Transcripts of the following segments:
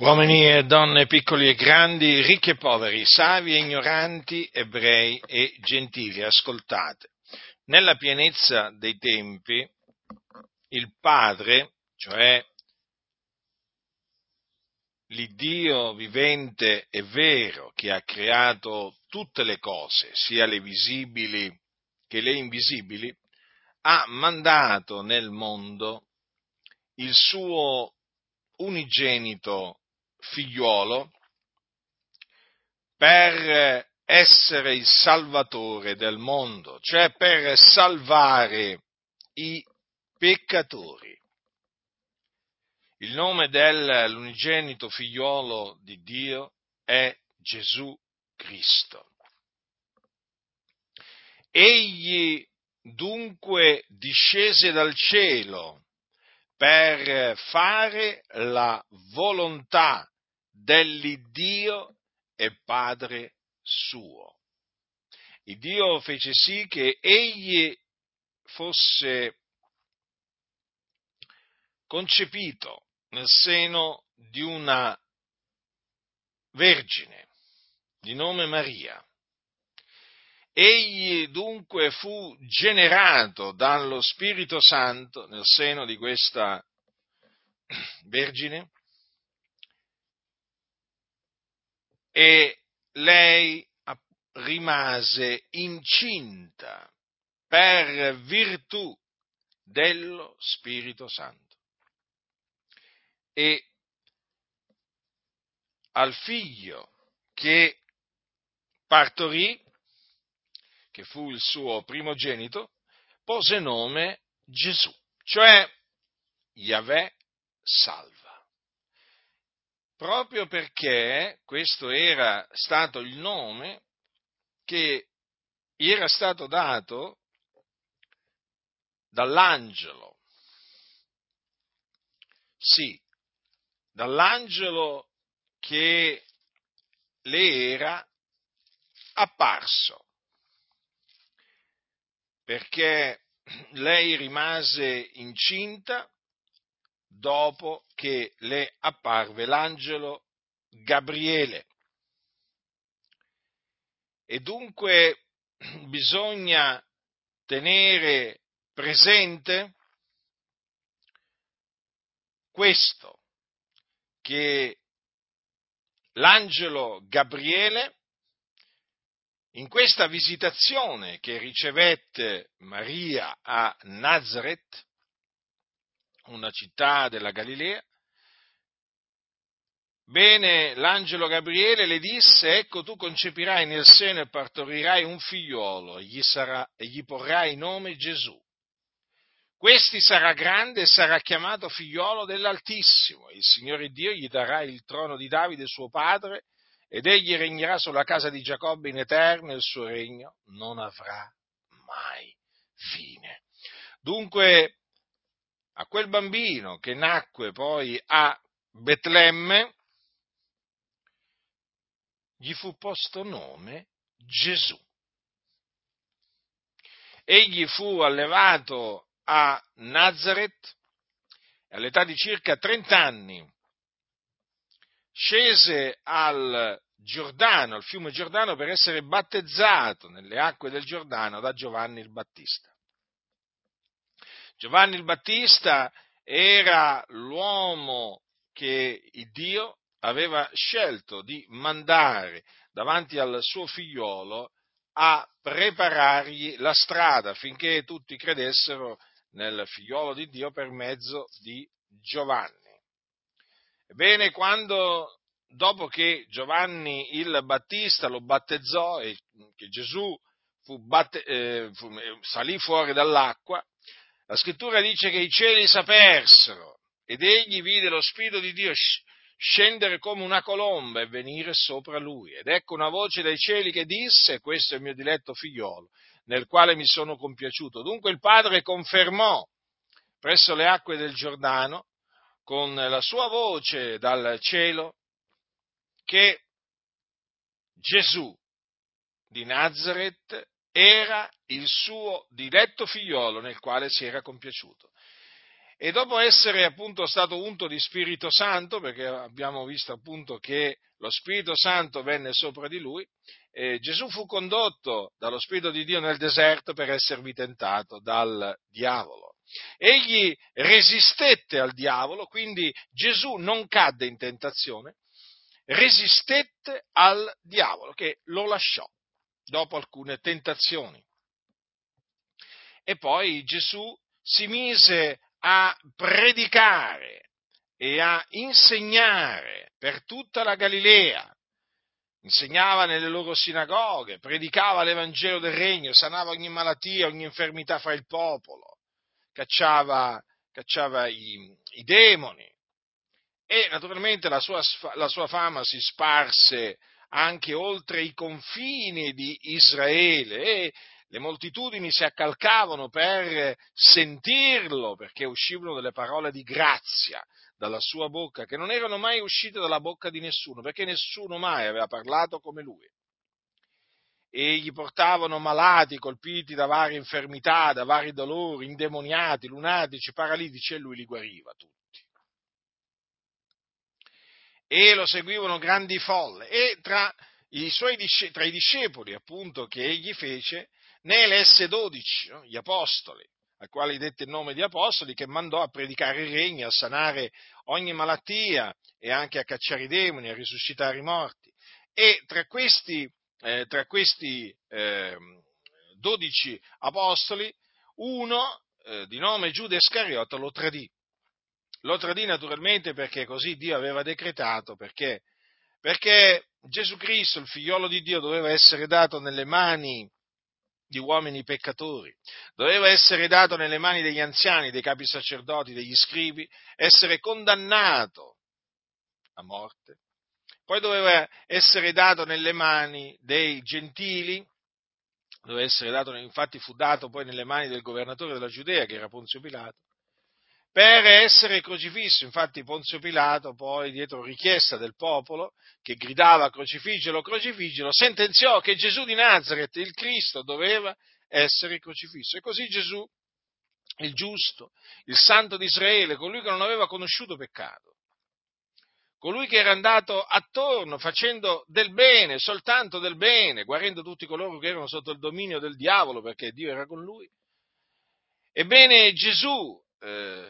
Uomini e donne, piccoli e grandi, ricchi e poveri, savi e ignoranti, ebrei e gentili, ascoltate. Nella pienezza dei tempi, il Padre, cioè l'Iddio vivente e vero che ha creato tutte le cose, sia le visibili che le invisibili, ha mandato nel mondo il suo unigenito figliuolo per essere il salvatore del mondo, cioè per salvare i peccatori. Il nome dell'unigenito figliuolo di Dio è Gesù Cristo. Egli dunque discese dal cielo per fare la volontà dell'Iddio e Padre suo. Il Dio fece sì che egli fosse concepito nel seno di una vergine di nome Maria. Egli dunque fu generato dallo Spirito Santo nel seno di questa vergine e lei rimase incinta per virtù dello Spirito Santo. E al figlio che partorì, che fu il suo primogenito, pose nome Gesù, cioè Yahweh salva proprio perché questo era stato il nome che gli era stato dato dall'angelo. Sì, dall'angelo che le era apparso. Perché lei rimase incinta dopo che le apparve l'angelo Gabriele. E dunque bisogna tenere presente questo, che l'angelo Gabriele in questa visitazione che ricevette Maria a Nazareth, una città della Galilea, Bene, l'angelo Gabriele le disse, ecco tu concepirai nel seno e partorirai un figliolo e gli, sarà, e gli porrai nome Gesù. Questi sarà grande e sarà chiamato figliolo dell'Altissimo. Il Signore Dio gli darà il trono di Davide suo padre ed egli regnerà sulla casa di Giacobbe in eterno e il suo regno non avrà mai fine. Dunque a quel bambino che nacque poi a Betlemme, gli fu posto nome Gesù. Egli fu allevato a Nazareth all'età di circa 30 anni, scese al Giordano, al fiume Giordano, per essere battezzato nelle acque del Giordano da Giovanni il Battista. Giovanni il Battista era l'uomo che Dio aveva scelto di mandare davanti al suo figliolo a preparargli la strada affinché tutti credessero nel figliolo di Dio per mezzo di Giovanni. Ebbene, quando dopo che Giovanni il Battista lo battezzò e che Gesù fu batte, eh, fu, salì fuori dall'acqua, la scrittura dice che i cieli s'apersero ed egli vide lo Spirito di Dio scendere come una colomba e venire sopra lui. Ed ecco una voce dai cieli che disse, questo è il mio diletto figliolo, nel quale mi sono compiaciuto. Dunque il padre confermò presso le acque del Giordano, con la sua voce dal cielo, che Gesù di Nazareth era il suo diletto figliolo nel quale si era compiaciuto. e dopo essere appunto stato unto di Spirito Santo, perché abbiamo visto appunto che lo Spirito Santo venne sopra di lui, eh, Gesù fu condotto dallo Spirito di Dio nel deserto per esservi tentato dal diavolo. Egli resistette al diavolo, quindi Gesù non cadde in tentazione, resistette al diavolo che lo lasciò dopo alcune tentazioni. E poi Gesù si mise a predicare e a insegnare per tutta la Galilea. Insegnava nelle loro sinagoghe, predicava l'Evangelo del Regno, sanava ogni malattia, ogni infermità fra il popolo, cacciava, cacciava i, i demoni. E naturalmente la sua, la sua fama si sparse anche oltre i confini di Israele e le moltitudini si accalcavano per sentirlo, perché uscivano delle parole di grazia dalla sua bocca, che non erano mai uscite dalla bocca di nessuno, perché nessuno mai aveva parlato come lui. E gli portavano malati, colpiti da varie infermità, da vari dolori, indemoniati, lunatici, paralitici, e lui li guariva tutti. E lo seguivano grandi folle. E tra i, suoi, tra i discepoli, appunto, che egli fece, ne elesse dodici, no? gli apostoli, ai quali dette il nome di apostoli, che mandò a predicare il regno, a sanare ogni malattia e anche a cacciare i demoni, a risuscitare i morti. E tra questi, eh, tra questi eh, dodici apostoli, uno eh, di nome Giuda Iscariota lo tradì. Lo tradì naturalmente perché così Dio aveva decretato, perché, perché Gesù Cristo, il figliolo di Dio, doveva essere dato nelle mani di uomini peccatori. Doveva essere dato nelle mani degli anziani, dei capi sacerdoti, degli scribi, essere condannato a morte. Poi doveva essere dato nelle mani dei gentili, doveva essere dato, infatti fu dato poi nelle mani del governatore della Giudea, che era Ponzio Pilato, per essere crocifisso. Infatti Ponzio Pilato poi, dietro richiesta del popolo, che gridava crocifiggelo, crocifiggelo, sentenziò che Gesù di Nazareth, il Cristo, doveva essere crocifisso. E così Gesù, il giusto, il santo di Israele, colui che non aveva conosciuto peccato, colui che era andato attorno facendo del bene, soltanto del bene, guarendo tutti coloro che erano sotto il dominio del diavolo perché Dio era con lui. Ebbene Gesù eh,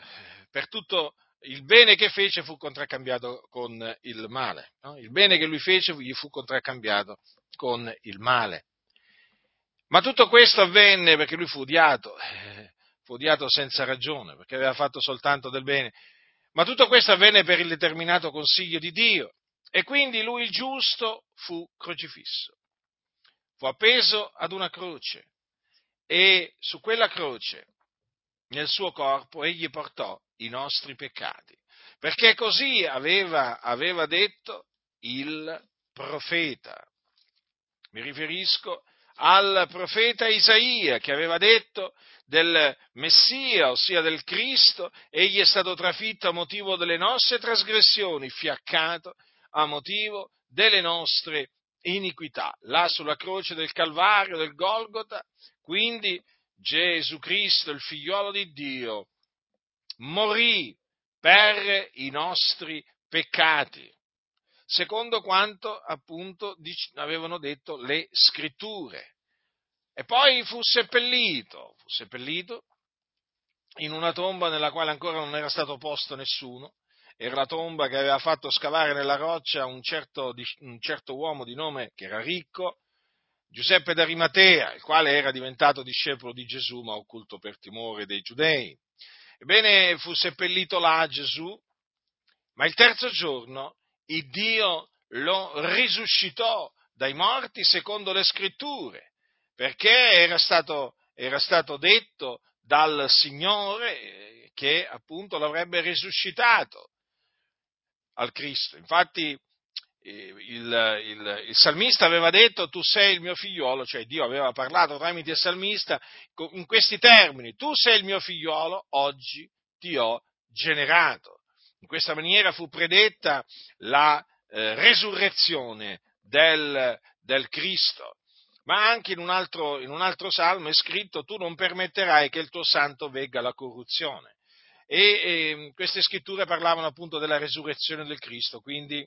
per tutto il bene che fece fu contraccambiato con il male. No? Il bene che lui fece gli fu contraccambiato con il male. Ma tutto questo avvenne perché lui fu odiato, eh, fu odiato senza ragione, perché aveva fatto soltanto del bene. Ma tutto questo avvenne per il determinato consiglio di Dio. E quindi lui il giusto fu crocifisso. Fu appeso ad una croce e su quella croce nel suo corpo egli portò i nostri peccati, perché così aveva, aveva detto il profeta. Mi riferisco al profeta Isaia che aveva detto del Messia, ossia del Cristo, egli è stato trafitto a motivo delle nostre trasgressioni, fiaccato a motivo delle nostre iniquità. Là sulla croce del Calvario, del Golgota, quindi Gesù Cristo, il figliuolo di Dio, morì per i nostri peccati, secondo quanto appunto avevano detto le scritture. E poi fu seppellito, fu seppellito in una tomba nella quale ancora non era stato posto nessuno, era la tomba che aveva fatto scavare nella roccia un certo, un certo uomo di nome che era ricco, Giuseppe d'Arimatea, il quale era diventato discepolo di Gesù ma occulto per timore dei giudei. Ebbene, fu seppellito là Gesù, ma il terzo giorno il Dio lo risuscitò dai morti secondo le scritture, perché era stato, era stato detto dal Signore che appunto l'avrebbe risuscitato al Cristo. Infatti il, il, il, salmista aveva detto tu sei il mio figliolo, cioè Dio aveva parlato tramite il salmista in questi termini, tu sei il mio figliolo, oggi ti ho generato. In questa maniera fu predetta la eh, resurrezione del, del, Cristo. Ma anche in un, altro, in un altro salmo è scritto tu non permetterai che il tuo santo vegga la corruzione. e, e queste scritture parlavano appunto della resurrezione del Cristo, quindi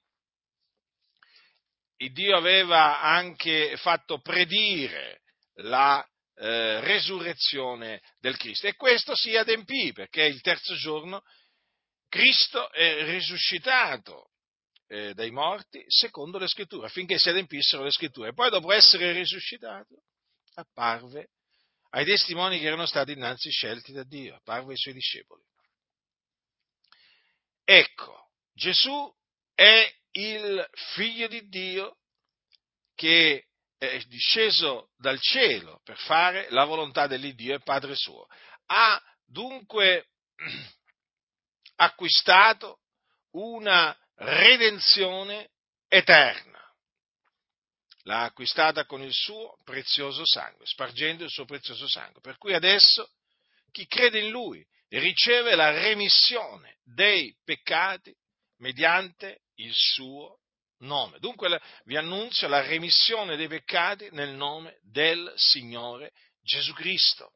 Dio aveva anche fatto predire la eh, resurrezione del Cristo e questo si adempì perché il terzo giorno Cristo è risuscitato eh, dai morti secondo le scritture, affinché si adempissero le scritture. Poi dopo essere risuscitato apparve ai testimoni che erano stati innanzi scelti da Dio, apparve ai suoi discepoli. Ecco, Gesù è il figlio di Dio che è disceso dal cielo per fare la volontà dell'Iddio e Padre suo. Ha dunque acquistato una redenzione eterna. L'ha acquistata con il suo prezioso sangue, spargendo il suo prezioso sangue. Per cui adesso chi crede in lui riceve la remissione dei peccati mediante il suo nome. Dunque vi annuncio la remissione dei peccati nel nome del Signore Gesù Cristo.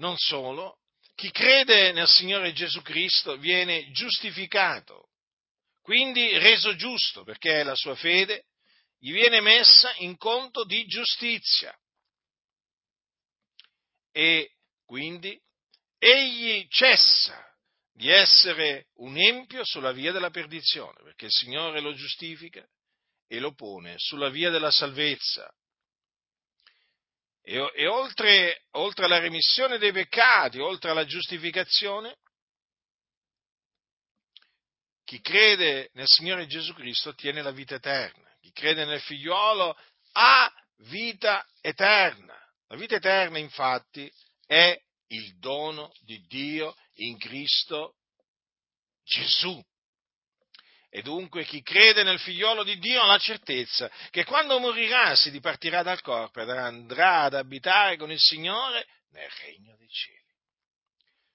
Non solo, chi crede nel Signore Gesù Cristo viene giustificato, quindi reso giusto, perché la sua fede gli viene messa in conto di giustizia. E quindi egli cessa di essere un empio sulla via della perdizione, perché il Signore lo giustifica e lo pone sulla via della salvezza. E, e oltre, oltre alla remissione dei peccati, oltre alla giustificazione, chi crede nel Signore Gesù Cristo ottiene la vita eterna. Chi crede nel figliuolo ha vita eterna. La vita eterna, infatti, è il dono di Dio in Cristo Gesù. E dunque chi crede nel figliolo di Dio ha la certezza che quando morirà si dipartirà dal corpo ed andrà ad abitare con il Signore nel regno dei cieli.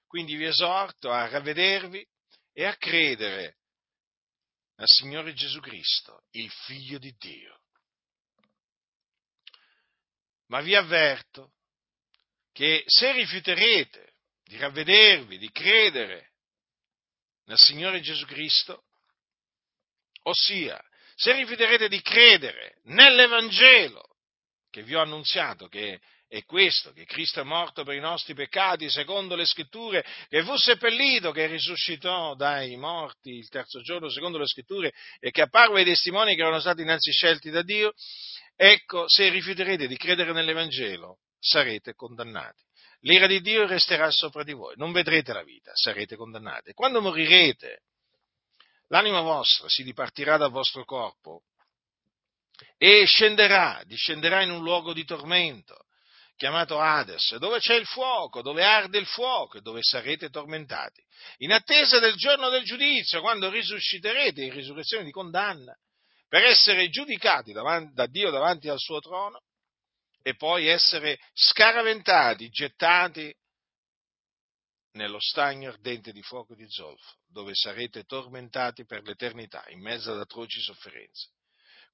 Quindi vi esorto a ravvedervi e a credere al Signore Gesù Cristo, il figlio di Dio. Ma vi avverto che se rifiuterete di ravvedervi, di credere nel Signore Gesù Cristo, ossia se rifiuterete di credere nell'Evangelo che vi ho annunziato, che è questo, che Cristo è morto per i nostri peccati, secondo le scritture, che fu seppellito, che risuscitò dai morti il terzo giorno, secondo le scritture, e che apparve ai testimoni che erano stati innanzi scelti da Dio, ecco, se rifiuterete di credere nell'Evangelo, sarete condannati. L'ira di Dio resterà sopra di voi, non vedrete la vita, sarete condannati. Quando morirete, l'anima vostra si dipartirà dal vostro corpo e scenderà, discenderà in un luogo di tormento chiamato Hades, dove c'è il fuoco, dove arde il fuoco e dove sarete tormentati, in attesa del giorno del giudizio, quando risusciterete in risurrezione di condanna, per essere giudicati davanti, da Dio davanti al suo trono e poi essere scaraventati, gettati nello stagno ardente di fuoco di zolfo, dove sarete tormentati per l'eternità in mezzo ad atroci sofferenze.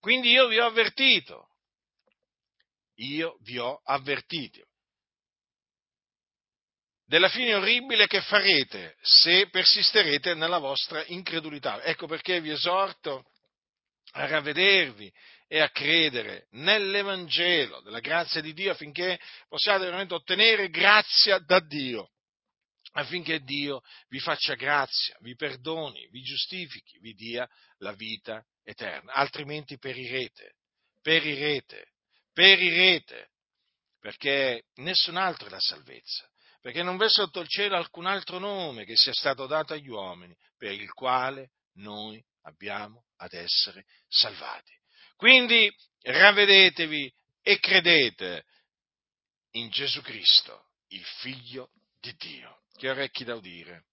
Quindi io vi ho avvertito, io vi ho avvertito della fine orribile che farete se persisterete nella vostra incredulità. Ecco perché vi esorto a ravvedervi e a credere nell'Evangelo della grazia di Dio affinché possiate veramente ottenere grazia da Dio, affinché Dio vi faccia grazia, vi perdoni, vi giustifichi, vi dia la vita eterna, altrimenti perirete, perirete, perirete, perché nessun altro è la salvezza, perché non v'è sotto il cielo alcun altro nome che sia stato dato agli uomini per il quale noi abbiamo ad essere salvati. Quindi ravvedetevi e credete in Gesù Cristo, il Figlio di Dio. Che orecchi da udire,